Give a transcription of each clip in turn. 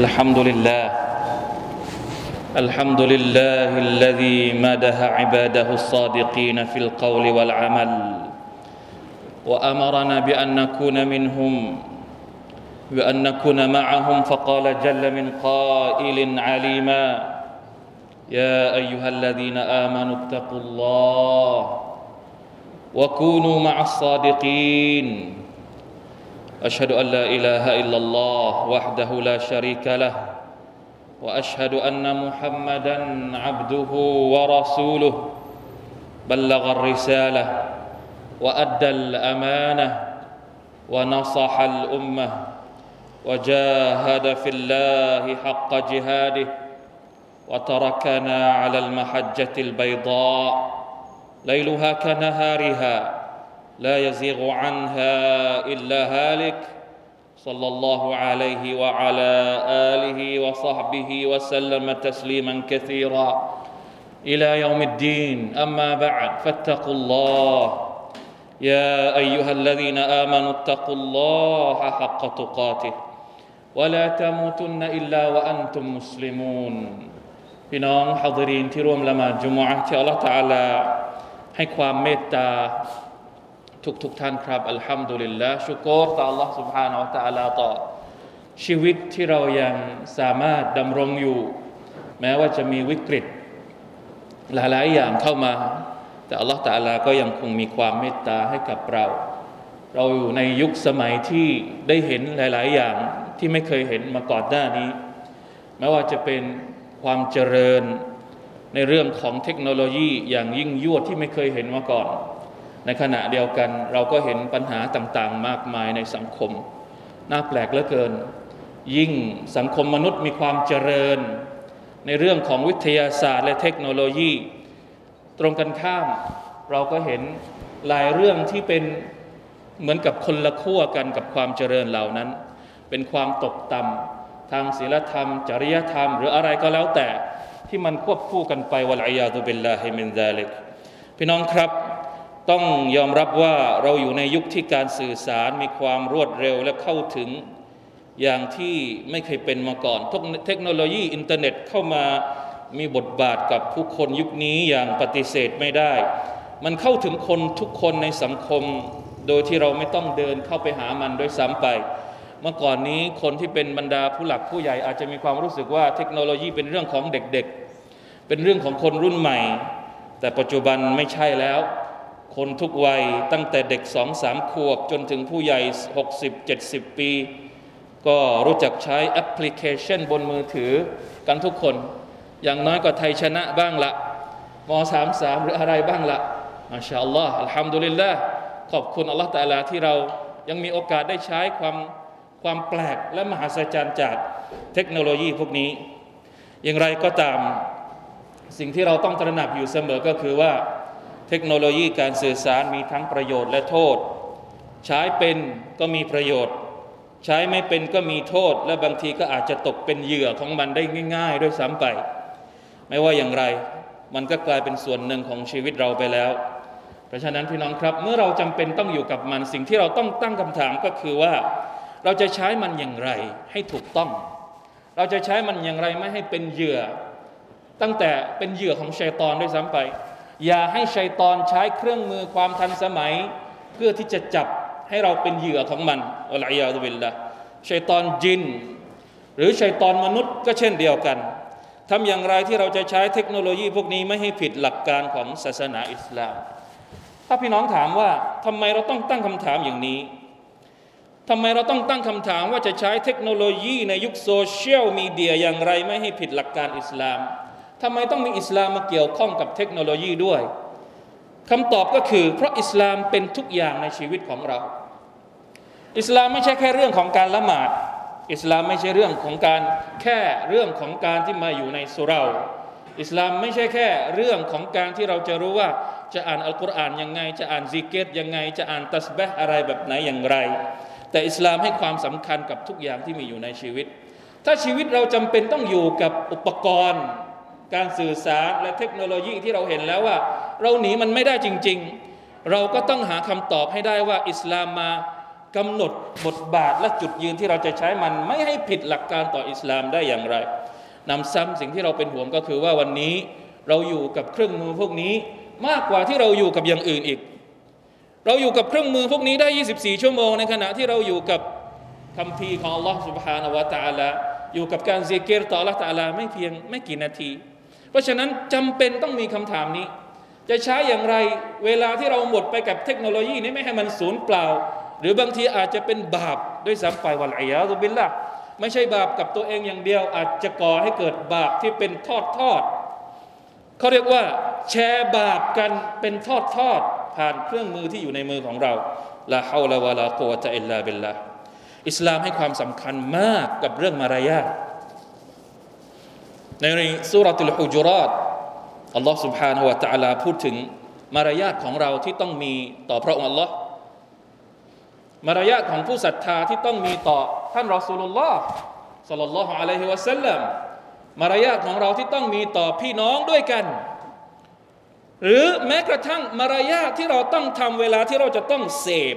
الحمد لله. الحمد لله الذي مدح عباده الصادقين في القول والعمل وأمرنا بأن نكون منهم بأن نكون معهم فقال جل من قائل عليما يا أيها الذين آمنوا اتقوا الله وكونوا مع الصادقين. أشهد أن لا إله إلا الله وحده لا شريك له وأشهد أن محمدا عبده ورسوله. بلغ الرسالة وأدى الأمانة ونصح الأمة وجاهد في الله حق جهاده وتركنا على المحجة البيضاء ليلها كنهارها لا يزيغ عنها الا هالك صلى الله عليه وعلى اله وصحبه وسلم تسليما كثيرا الى يوم الدين اما بعد فاتقوا الله يا ايها الذين امنوا اتقوا الله حق تقاته ولا تموتن الا وانتم مسلمون พี่น้องฮาดรีนที่ร่วมละหมาดจุมอะห์ที่อัลลอฮฺตะอาลาให้ความเมตตา ทุกทุกท่านครับ อัลฮัมดุลิลละชุกรต่อ Allah سبحانه และ تعالى ต่อ ชีวิตที่เรายังสามารถดำรงอยู่ แม้ว่าจะมีวิกฤต หลาย ๆ อย่างเข้ามา แต่ Allah تعالى ก็ยังคงมีความเมตตาให้กับเรา เราอยู่ในยุคสมัยที่ได้เห็นหลาย ๆ อย่างที่ไม่เคยเห็นมาก่อนหน้านี้ ไม่ว่าจะเป็นความเจริญในเรื่องของเทคโนโลยีอย่างยิ่งยวดที่ไม่เคยเห็นมาก่อน ในขณะเดียวกันเราก็เห็นปัญหาต่างๆ มากมายในสังคม น่าแปลกเหลือเกิน ยิ่งสังคมมนุษย์มีความเจริญ ในเรื่องของวิทยาศาสตร์และเทคโนโลยี ตรงกันข้าม เราก็เห็นหลายเรื่องที่เป็นเหมือนกับคนละขั้วกันกับความเจริญเหล่านั้น เป็นความตกต่ำทางศีลธรรม จริยธรรม หรืออะไรก็แล้วแต่ที่มันควบคู่กันไปوالعياذ بالله من ذلكพี่น้องครับ ต้องยอมรับว่าเราอยู่ในยุคที่การสื่อสารมีความรวดเร็วและเข้าถึงอย่างที่ไม่เคยเป็นมาก่อนเทคโนโลยีอินเทอร์เน็ตเข้ามามีบทบาทกับผู้คนยุคนี้อย่างปฏิเสธไม่ได้ มันเข้าถึงคนทุกคนในสังคม โดยที่เราไม่ต้องเดินเข้าไปหามันด้วยซ้ำไป เมื่อก่อนนี้คนที่เป็นบรรดาผู้หลักผู้ใหญ่อาจจะมีความรู้สึกว่าเทคโนโลยีเป็นเรื่องของเด็กๆ เป็นเรื่องของคนรุ่นใหม่ แต่ปัจจุบันไม่ใช่แล้ว คนทุกวัยตั้งแต่เด็กสองสามขวบจนถึงผู้ใหญ่ 60 70 ปี ก็รู้จักใช้แอปพลิเคชันบนมือถือกันทุกคน อย่างน้อยก็ไทยชนะบ้างละมสามสามหรืออะไรบ้างละมาชาอัลลอฮ์อัลฮัมดุลิลละขอบคุณอัลลอฮ์ตาลาที่เรายังมีโอกาสได้ใช้ความความแปลกและมหัศจรรย์จากเทคโนโลยีพวกนี้ อย่างไรก็ตามสิ่งที่เราต้องตระหนักอยู่เสมอก็คือว่า เทคโนโลยีการสื่อสารมีทั้งประโยชน์และโทษ ใช้เป็นก็มีประโยชน์ ใช้ไม่เป็นก็มีโทษ และบางทีก็อาจจะตกเป็นเหยื่อของมันได้ง่าย ๆ ด้วยซ้ำไป ไม่ว่าอย่างไร มันก็กลายเป็นส่วนหนึ่งของชีวิตเราไปแล้ว เพราะฉะนั้นพี่น้องครับ เมื่อเราจำเป็นต้องอยู่กับมันสิ่งที่เราต้องตั้งคำถามก็คือว่า เราจะใช้มันอย่างไรให้ถูกต้อง เราจะใช้มันอย่างไรไม่ให้เป็นเหยื่อ ตั้งแต่เป็นเหยื่อของชัยตอนด้วยซ้ำไป อย่าให้ชัยตอนใช้เครื่องมือความทันสมัย เพื่อที่จะจับให้เราเป็นเหยื่อของมันอัลลอฮฺบิลละชัยตอนจิน หรือชัยตอนมนุษย์ก็เช่นเดียวกันทำอย่างไรที่เราจะใช้เทคโนโลยีพวกนี้ไม่ให้ผิดหลักการของศาสนาอิสลาม ถ้าพี่น้องถามว่าทำไมเราต้องตั้งคำถามอย่างนี้ทำไมเราต้องตั้งคำถามว่าจะใช้เทคโนโลยีในยุคโซเชียลมีเดียอย่างไรไม่ให้ผิดหลักการอิสลาม ทำไมต้องมีอิสลามมาเกี่ยวข้องกับเทคโนโลยีด้วยคำตอบก็คือ เพราะอิสลามเป็นทุกอย่างในชีวิตของเรา อิสลามไม่ใช่แค่เรื่องของการละหมาด อิสลามไม่ใช่เรื่องของการแค่เรื่องของการที่มาอยู่ในสุราอิสลามไม่ใช่แค่เรื่องของการที่เราจะรู้ว่าจะอ่านอัลกุรอานยังไง จะอ่านซิกเกตยังไง จะอ่านตัสบะอะไรแบบไหนอย่างไร แต่อิสลามให้ความสำคัญกับทุกอย่างที่มีอยู่ในชีวิต ถ้าชีวิตเราจำเป็นต้องอยู่กับอุปกรณ์ การสื่อสารและเทคโนโลยีที่เราเห็นแล้วว่า เราหนีมันไม่ได้จริง ๆ เราก็ต้องหาคำตอบให้ได้ว่าอิสลามมา กำหนดบทบาทและจุดยืนที่เราจะใช้มันไม่ให้ผิดหลักการต่ออิสลามได้อย่างไรนำซ้ำสิ่งที่เราเป็นห่วงก็คือว่าวันนี้เราอยู่กับเครื่องมือพวกนี้มากกว่าที่เราอยู่กับอย่างอื่นอีก เราอยู่กับเครื่องมือพวกนี้ได้ 24 ชั่วโมงในขณะที่เราอยู่กับคำพีของ Allah سبحانه และ تعالى อยู่กับการซีเกตต่อ Allah تعالى ไม่เพียงไม่กี่นาที เพราะฉะนั้นจำเป็นต้องมีคำถามนี้ จะใช้อย่างไรเวลาที่เราหมดไปกับเทคโนโลยีนี้ไม่ให้มันสูญเปล่า หรือบางทีอาจจะเป็นบาปด้วยซ้ำไปวันอายาตุบิลละไม่ใช่บาปกับตัวเองอย่างเดียว อาจจะก่อให้เกิดบาปที่เป็นทอดทอดเขาเรียกว่า แชร์บาปกันเป็นทอดทอดผ่านเครื่องมือที่อยู่ในมือของเราลาฮาวลาวะลาโกวะตะอิลลาบิลลาอิสลามให้ความสำคัญมากกับเรื่องมารยาท ในสุรตุลฮุจุรอตอัลลอฮ์ سبحانه และ تعالى พูดถึงมารยาทของเราที่ต้องมีต่อพระองค์อัลลอฮ์มารยาทของผู้ศรัทธาที่ต้องมีต่อท่านรอสูลุลลอฮ์สัลลัลลอฮุอะลัยฮิวะสัลลัมมารยาทของเราที่ต้องมีต่อพี่น้องด้วยกัน หรือแม้กระทั่งมารยาทที่เราต้องทำเวลาที่เราจะต้องเสพ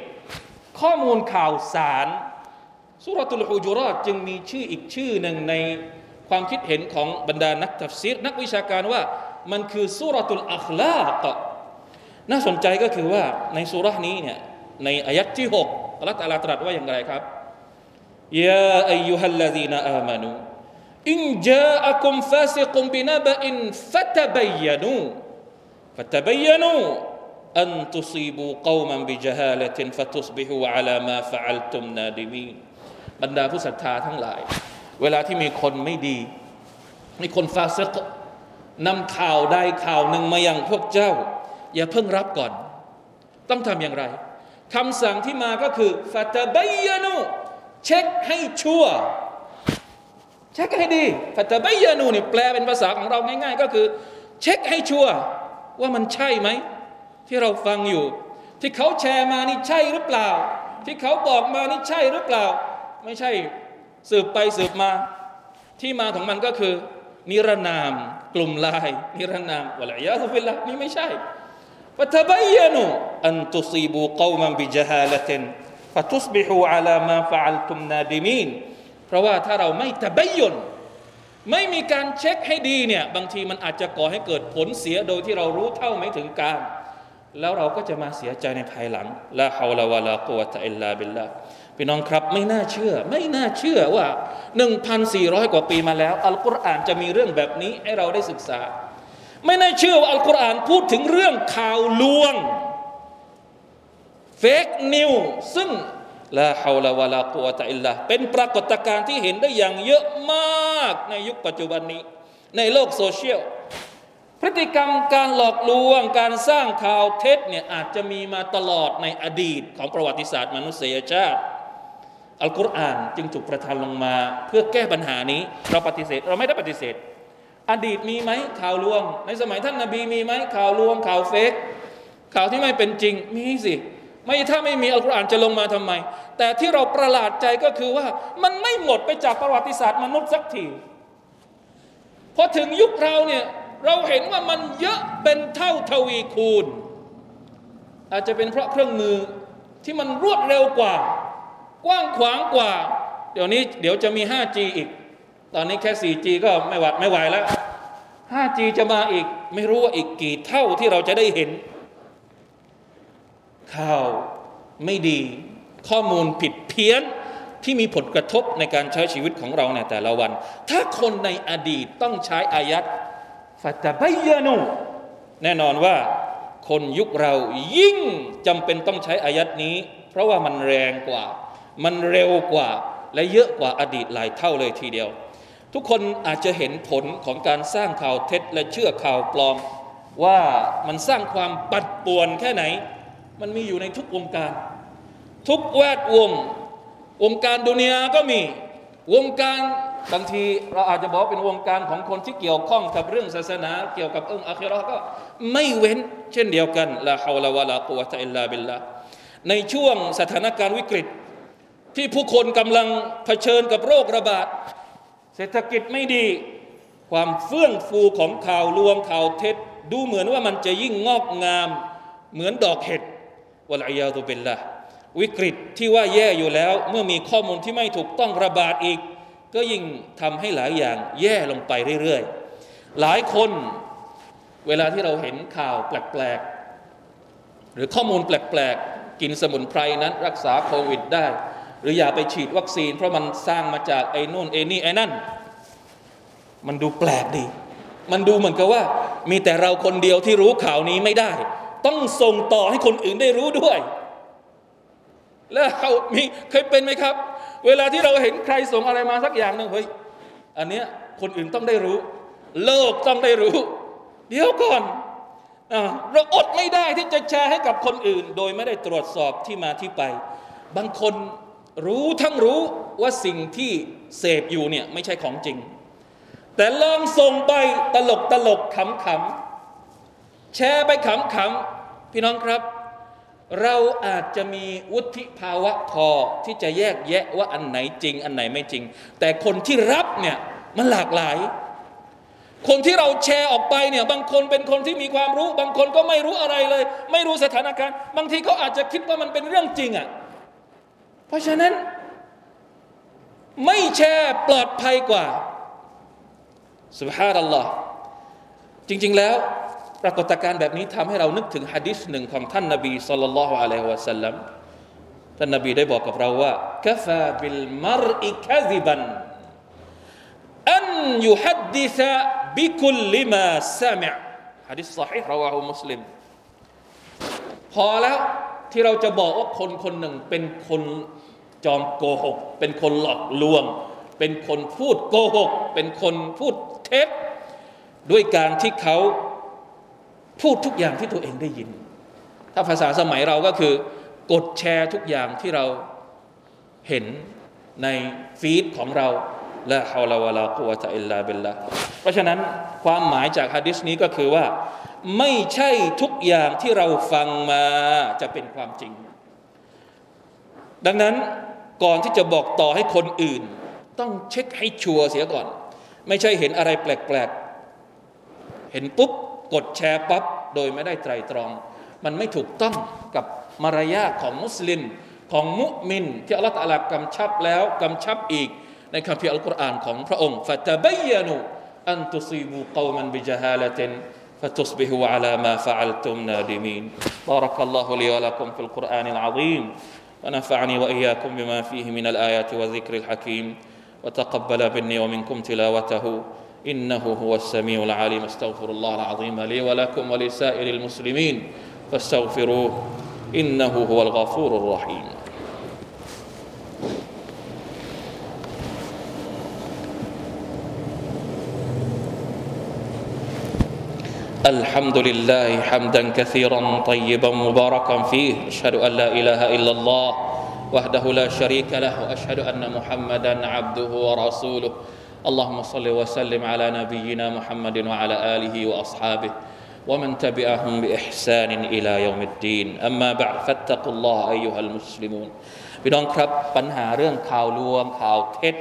ข้อมูลข่าวสารสุรตุลฮูจุรอดจึงมีชื่ออีกชื่อหนึ่งใน ความคิดเห็นของบรรดานักตัฟซีรนักวิชาการว่ามันคือสุรตุลอัคลากน่าสนใจก็คือว่าในสุรานี้เนี่ยในอายัดที่6อัลลอฮฺตรัสตรัสว่าอย่างไรครับยาอายุฮัลลาดีนอามานูอินจาอักุมฟาซิกุมบินบะอินฟัตบยานูฟัตบยานูอันตุซีบูกวมันบิจฮาลตินฟตุสบิฮูอัลามาฟะอัลตุมนาดิมีบรรดาผู้ศรัทธาทั้งหลาย เวลาที่มีคนไม่ดี มีคนฟาซิกนำข่าวใดข่าวหนึ่งมาอย่างพวกเจ้า อย่าเพิ่งรับก่อน ต้องทำอย่างไรคำสั่งที่มาก็คือฟาตาบยานูเช็คให้ชัวเช็คให้ดีفتبينوا เนี่ยแปลเป็นภาษาของเราง่ายๆ ก็คือ เช็คให้ชัวว่ามันใช่ไหม ที่เราฟังอยู่ ที่เขาแชร์มานี่ใช่หรือเปล่า ที่เขาบอกมานี่ใช่หรือเปล่า ไม่ใช่ สืบไปสืบมา ที่มาของมันก็คือ นิรนามกลุ่มลาย นิรนาม والعياذ بالله นี่ไม่ใช่ فتبينوا أن تصيبوا قوما بجهالة فتصبحوا على ما فعلتم نادمينเพราะว่าถ้าเราไม่ตบยนไม่มีการเช็คให้ดีเนี่ยบางทีมันอาจจะก่อให้เกิดผลเสียโดยที่เรารู้เท่าไม่ถึงการ แล้วเราก็จะมาเสียใจในภายหลังละฮาวลาวะลากุวะตะอิลลาบิลลา พี่น้องครับไม่น่าเชื่อ ไม่น่าเชื่อว่า 1,400 กว่าปีมาแล้ว อัลกุรอานจะมีเรื่องแบบนี้ให้เราได้ศึกษา ไม่น่าเชื่อว่าอัลกุรอานพูดถึงเรื่องข่าวลวงfake news ซึ่ง لا حول ولا قوة إلا เป็นปรากฏการณ์ที่เห็นได้อย่างเยอะมากในยุคปัจจุบันนี้ ในโลกโซเชียลพฤติกรรมการหลอกลวงการสร้างข่าวเท็จเนี่ยอาจจะมีมาตลอดในอดีตของประวัติศาสตร์มนุษยชาติ อัลกุรอานจึงถูกประทานลงมาเพื่อแก้ปัญหานี้ เราปฏิเสธเราไม่ได้ปฏิเสธ อดีตมีไหมข่าวลวง ในสมัยท่านนาบีมีไหมข่าวลวง ข่าว fakeข่าวที่ไม่เป็นจริงมีสิไม่ถ้าไม่มีอัลกุรอานจะลงมาทำไม แต่ที่เราประหลาดใจก็คือว่ามันไม่หมดไปจากประวัติศาสตร์มนุษย์สักทีพอถึงยุคเราเนี่ยเราเห็นว่ามันเยอะเป็นเท่าทวีคูณ อาจจะเป็นเพราะเครื่องมือที่มันรวดเร็วกว่า กว้างขวางกว่า เดี๋ยวนี้เดี๋ยวจะมี 5G อีก ตอนนี้แค่ 4G ก็ไม่หวัดไม่ไหวแล้ว 5G จะมาอีก ไม่รู้ว่าอีกกี่เท่าที่เราจะได้เห็น ข่าวไม่ดี ข้อมูลผิดเพี้ยนที่มีผลกระทบในการใช้ชีวิตของเราในแต่ละวัน ถ้าคนในอดีตต้องใช้อายัดฟาตบยานูแน่นอนว่าคนยุคเรายิ่งจำเป็นต้องใช้อายัดนี้ เพราะว่ามันแรงกว่า มันเร็วกว่าและเยอะกว่าอดีตหลายเท่าเลยทีเดียว ทุกคนอาจจะเห็นผลของการสร้างข่าวเท็จและเชื่อข่าวปลอม ว่ามันสร้างความปัดป่วนแค่ไหน มันมีอยู่ในทุกวงการ ทุกแวดวง วงการดุนยาก็มีวงการบางทีเราอาจจะบอกเป็นวงการของคนที่เกี่ยวข้องกับเรื่องศาสนา เกี่ยวกับเรื่องอัคราก็ไม่เว้นเช่นเดียวกันละฮาวลาวะลากุวะตะอิลลาบิลละในช่วงสถานการณ์วิกฤต ที่ผู้คนกำลังเผชิญกับโรคระบาด เศรษฐกิจไม่ดี ความเฟื่องฟูของข่าวลวงข่าวเท็จ ดูเหมือนว่ามันจะยิ่งงอกงาม เหมือนดอกเห็ดวะลัยยาตุบิลละวิกฤตที่ว่าแย่อยู่แล้ว เมื่อมีข้อมูลที่ไม่ถูกต้องระบาดอีก ก็ยิ่งทำให้หลายอย่างแย่ลงไปเรื่อยๆ หลายคนเวลาที่เราเห็นข่าวแปลกๆ หรือข้อมูลแปลกๆ กินสมุนไพรนั้นรักษาโควิดได้ หรืออย่าไปฉีดวัคซีน เพราะมันสร้างมาจากไอ้นู่นไอ้นี่ไอ้นั่น มันดูแปลกดี มันดูเหมือนกับว่า มีแต่เราคนเดียวที่รู้ข่าวนี้ไม่ได้ ต้องส่งต่อให้คนอื่นได้รู้ด้วย แล้วเรามีเคยเป็นไหมครับ เวลาที่เราเห็นใครส่งอะไรมาสักอย่างหนึ่งเฮ้ยอันเนี้ยคนอื่นต้องได้รู้ โลกต้องได้รู้ เดี๋ยวก่อนเราอดไม่ได้ที่จะแชร์ให้กับคนอื่น โดยไม่ได้ตรวจสอบที่มาที่ไป บางคน รู้ทั้งรู้ว่าสิ่งที่เสพอยู่เนี่ยไม่ใช่ของจริง แต่ลองส่งไปตลกตลกขำขำๆแชร์ไปขำขำๆพี่น้องครับ เราอาจจะมีวุฒิภาวะพอที่จะแยกแยะว่าอันไหนจริง อันไหนไม่จริง แต่คนที่รับเนี่ยมันหลากหลาย คนที่เราแชร์ออกไปเนี่ยบางคนเป็นคนที่มีความรู้ บางคนก็ไม่รู้อะไรเลย ไม่รู้สถานการณ์ บางทีเขาอาจจะคิดว่ามันเป็นเรื่องจริงอะ่ะ ราะฉะนั้น ไม่แชร์ปลอดภัยกว่าสุบฮานัลลอฮ์จริง ๆ แล้วปรากฏการณ์แบบนี้ทำให้เรานึกถึงฮะดิษหนึ่งของท่านนบีสัลลัลลอฮุอะลัยฮิวะสัลลัมท่านนบีได้บอกกับเราว่ากฟาบิลมรอิคาซิบันอันยุฮัดดิซะบิคุลลิมาซามิฮะดิษสฮีห์ราวาหูมุสลิมพอแล้วที่เราจะบอกว่าคนคนหนึ่งเป็นคน จอมโกหก เป็นคนหลอกลวง เป็นคนพูดโกหก เป็นคนพูดเท็จ ด้วยการที่เขาพูดทุกอย่างที่ตัวเองได้ยิน ถ้าภาษาสมัยเราก็คือกดแชร์ทุกอย่างที่เราเห็นในฟีดของเราละฮาวลาวะลากุวะตะอิลลาบิลละเพราะฉะนั้นความหมายจากฮะดิษนี้ก็คือว่า ไม่ใช่ทุกอย่างที่เราฟังมาจะเป็นความจริง ดังนั้น ก่อนที่จะบอกต่อให้คนอื่น ต้องเช็คให้ชัวร์เสียก่อน ไม่ใช่เห็นอะไรแปลกๆ เห็นปุ๊บ กดแชร์ปั๊บ โดยไม่ได้ไตรตรอง มันไม่ถูกต้องกับมารยาทของมุสลิม ของมุมิน ที่อัลลอฮฺตะอาลากำชับแล้วกำชับอีก ในคัมภีร์อัลกุรอานของพระองค์ฟะตะบยนุอันตุซีบูกอมันบิจฮาลติน فتصبحوا على ما فعلتم نادمين بارك الله لي ولكم في القرآن العظيم ونفعني وإياكم بما فيه من الآيات والذكر الحكيم. وتقبل مني ومنكم تلاوته. إنه هو السميع العليم. استغفر الله العظيم لي ولكم ولسائر المسلمين. فاستغفروه. إنه هو الغفور الرحيم. الحمد لله حمدا كثيرا طيبا مباركا فيه اشهد ان لا اله الا الله وحده لا شريك له واشهد ان محمدا عبده ورسوله اللهم صل وسلم على نبينا محمد وعلى اله واصحابه ومن تبعهم باحسان الى يوم الدين اما بعد فاتقوا الله ايها المسلمون พี่น้องครับปัญหาเรื่องข่าวลวงข่าวเท็จ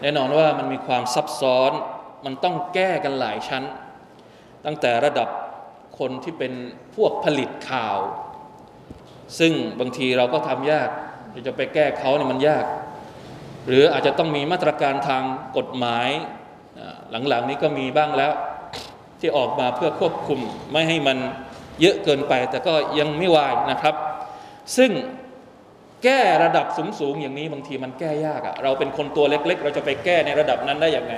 แน่นอนว่ามันมีความซับซ้อนมันต้องแก้กันหลายชั้น ตั้งแต่ระดับคนที่เป็นพวกผลิตข่าว ซึ่งบางทีเราก็ทำยากจะไปแก้เขาเนี่ยมันยาก หรืออาจจะต้องมีมาตรการทางกฎหมายหลังๆนี้ก็มีบ้างแล้วที่ออกมาเพื่อควบคุมไม่ให้มันเยอะเกินไป แต่ก็ยังไม่วายนะครับ ซึ่งแก้ระดับสูงๆอย่างนี้บางทีมันแก้ยากอะเราเป็นคนตัวเล็ก ๆ เราจะไปแก้ในระดับนั้นได้อย่างไง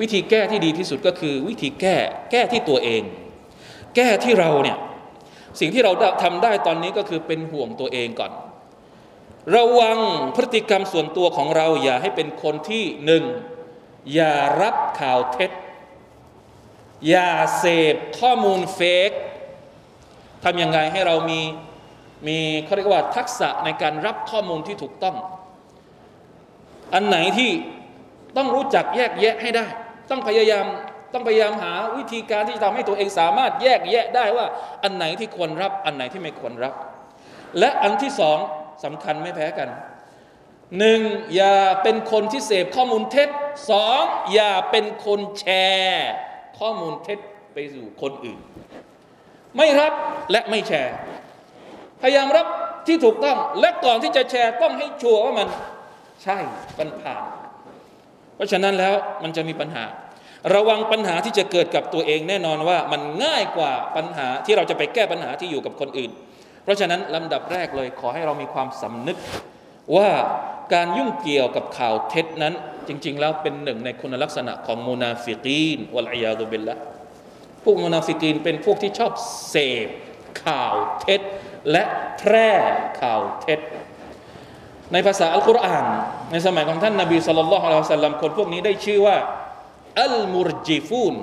วิธีแก้ที่ดีที่สุดก็คือวิธีแก้แก้ที่ตัวเอง แก้ที่เราเนี่ยสิ่งที่เราทำได้ตอนนี้ก็คือเป็นห่วงตัวเองก่อน ระวังพฤติกรรมส่วนตัวของเรา อย่าให้เป็นคนที่หนึ่งอย่ารับข่าวเท็จ อย่าเสพข้อมูลเฟกทำยังไงให้เรามีมีเขาเรียกว่าทักษะในการรับข้อมูลที่ถูกต้อง อันไหนที่ต้องรู้จักแยกแยะให้ได้ ต้องพยายามต้องพยายามหาวิธีการที่จะทำให้ตัวเองสามารถแยกแยะได้ว่า อันไหนที่ควรรับ อันไหนที่ไม่ควรรับ และอันที่สองสำคัญไม่แพ้กันหนึ่งอย่าเป็นคนที่เสพข้อมูลเท็จสองอย่าเป็นคนแชร์ข้อมูลเท็จไปสู่คนอื่น ไม่รับและไม่แชร์ พยายามรับที่ถูกต้อง และก่อนที่จะแชร์ต้องให้ชัวร์ว่ามัน ใช่มันผ่าน เพราะฉะนั้นแล้วมันจะมีปัญหา ระวังปัญหาที่จะเกิดกับตัวเองแน่นอนว่ามันง่ายกว่าปัญหาที่เราจะไปแก้ปัญหาที่อยู่กับคนอื่น เพราะฉะนั้นลำดับแรกเลยขอให้เรามีความสำนึก ว่าการยุ่งเกี่ยวกับข่าวเท็จนั้น จริง ๆ แล้วเป็นหนึ่งในคุณลักษณะของมูนาฟิกีนวัลอยาตุบิลละพวกมูนาฟิกีนเป็นพวกที่ชอบเสพข่าวเท็จ และแพร่ข่าวเท็จ ในภาษาอัลกุรอาน ในสมัยของท่านนาบีصلى الله عليه وسلم คนพวกนี้ได้ชื่อว่า المرجفون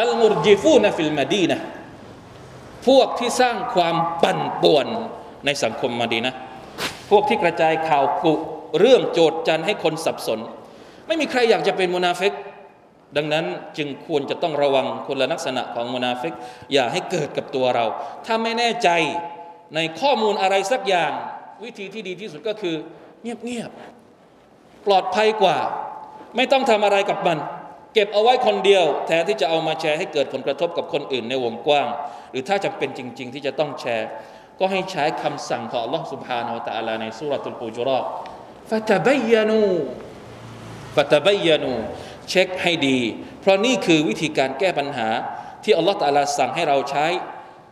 المرجفون في المدينة พวกที่สร้างความปั่นป่วนในสังคมมาดีนะพวกที่กระจายข่าวกุเรื่องโจดจันให้คนสับสน ไม่มีใครอยากจะเป็นมุนาฟิกดังนั้นจึงควรจะต้องระวังคุณลักษณะของมุนาฟิกอย่าให้เกิดกับตัวเรา ถ้าไม่แน่ใจ ในข้อมูลอะไรสักอย่าง วิธีที่ดีที่สุดก็คือ เงียบๆ ปลอดภัยกว่า ไม่ต้องทำอะไรกับมัน เก็บเอาไว้คนเดียว แทนที่จะเอามาแชร์ให้เกิดผลกระทบกับคนอื่นในวงกว้าง หรือถ้าจำเป็นจริง ๆ ที่จะต้องแชร์ก็ให้ใช้คำสั่งของ Allah سبحانه และ تعالى ในสุรทูลปูจุรอฟะตะบยานูฟะตะบยานูเช็คให้ดี เพราะนี่คือวิธีการแก้ปัญหา ที่อัลลอฮฺตาลาสั่งให้เราใช้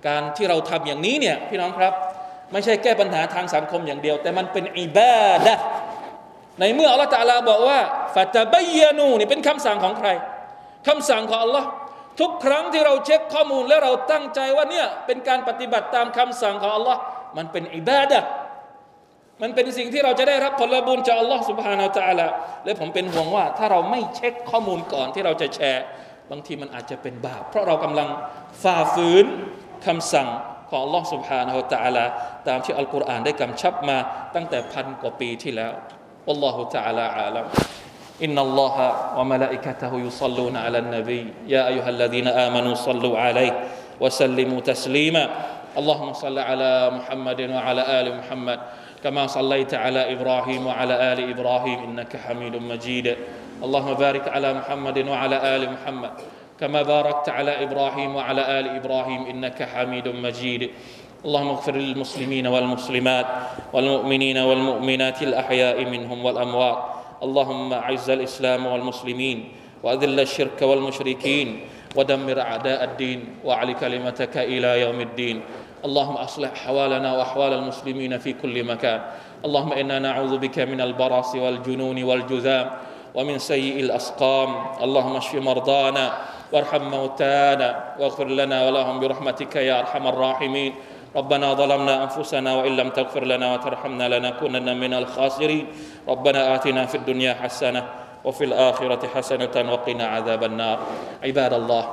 การที่เราทำอย่างนี้เนี่ยพี่น้องครับ ไม่ใช่แก้ปัญหาทางสังคมอย่างเดียว แต่มันเป็นอิบาดะในเมื่ออัลลอฮฺตาลาบอกว่าฟาตาบยานูนี่เป็นคำสั่งของใครคำสั่งของอัลลอฮ์ทุกครั้งที่เราเช็คข้อมูลและเราตั้งใจว่าเนี่ยเป็นการปฏิบัติตามคำสั่งของอัลลอฮ์มันเป็นอิบาดะมันเป็นสิ่งที่เราจะได้รับผลบุญจากอัลลอฮ์สุบฮานาอัลลและผมเป็นห่วงว่าถ้าเราไม่เช็คข้อมูลก่อนที่เราจะแชร์ บางทีมันอาจจะเป็นบาป เพราะเรากำลังฝ่าฝืน คำสั่งของอัลลอฮ์ سبحانه และ تعالى ตามที่อัลกุรอานได้กำชับมาตั้งแต่พันกว่าปีที่แล้วอัลลอฮฺ تعالى อาลัม إن الله وملائكته يصلون على النبي يا أيها الذين آمنوا صلوا عليه وسلموا تسليما اللهم صل على محمد وعلى آل محمد كما صليت على إبراهيم وعلى آل إبراهيم إنك حميد مجيد اللهم بارك على محمد وعلى آل محمد كما باركت على إبراهيم وعلى آل إبراهيم إنك حميد مجيد. اللهم اغفر للمسلمين والمسلمات والمؤمنين والمؤمنات الأحياء منهم والأموات. اللهم أعز الإسلام والمسلمين وأذل الشرك والمشركين ودمر أعداء الدين وأعل كلمتك إلى يوم الدين. اللهم أصلح أحوالنا وأحوال المسلمين في كل مكان. اللهم إنا نعوذ بك من البرص والجنون والجذام ومن سيء الأسقام. اللهم اشف مرضانا وارحم موتانا واغفر لنا ولهم برحمتك يا أرحم الراحمين. ربنا ظلمنا أنفسنا وإن لم تغفر لنا وترحمنا لنكونن من الخاسرين. ربنا آتنا في الدنيا حسنة وفي الآخرة حسنة وقنا عذاب النار. عباد الله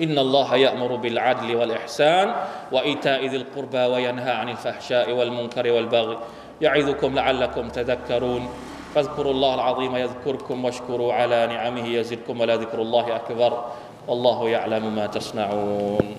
إن الله يأمر بالعدل والإحسان وإيتاء ذي القربى وينهى عن الفحشاء والمنكر والبغي. يعظكم لعلكم تذكرون. فاذكروا الله العظيم يذكركم واشكروا على نعمه يزدكم ولذكر الله أكبر والله يعلم ما تصنعون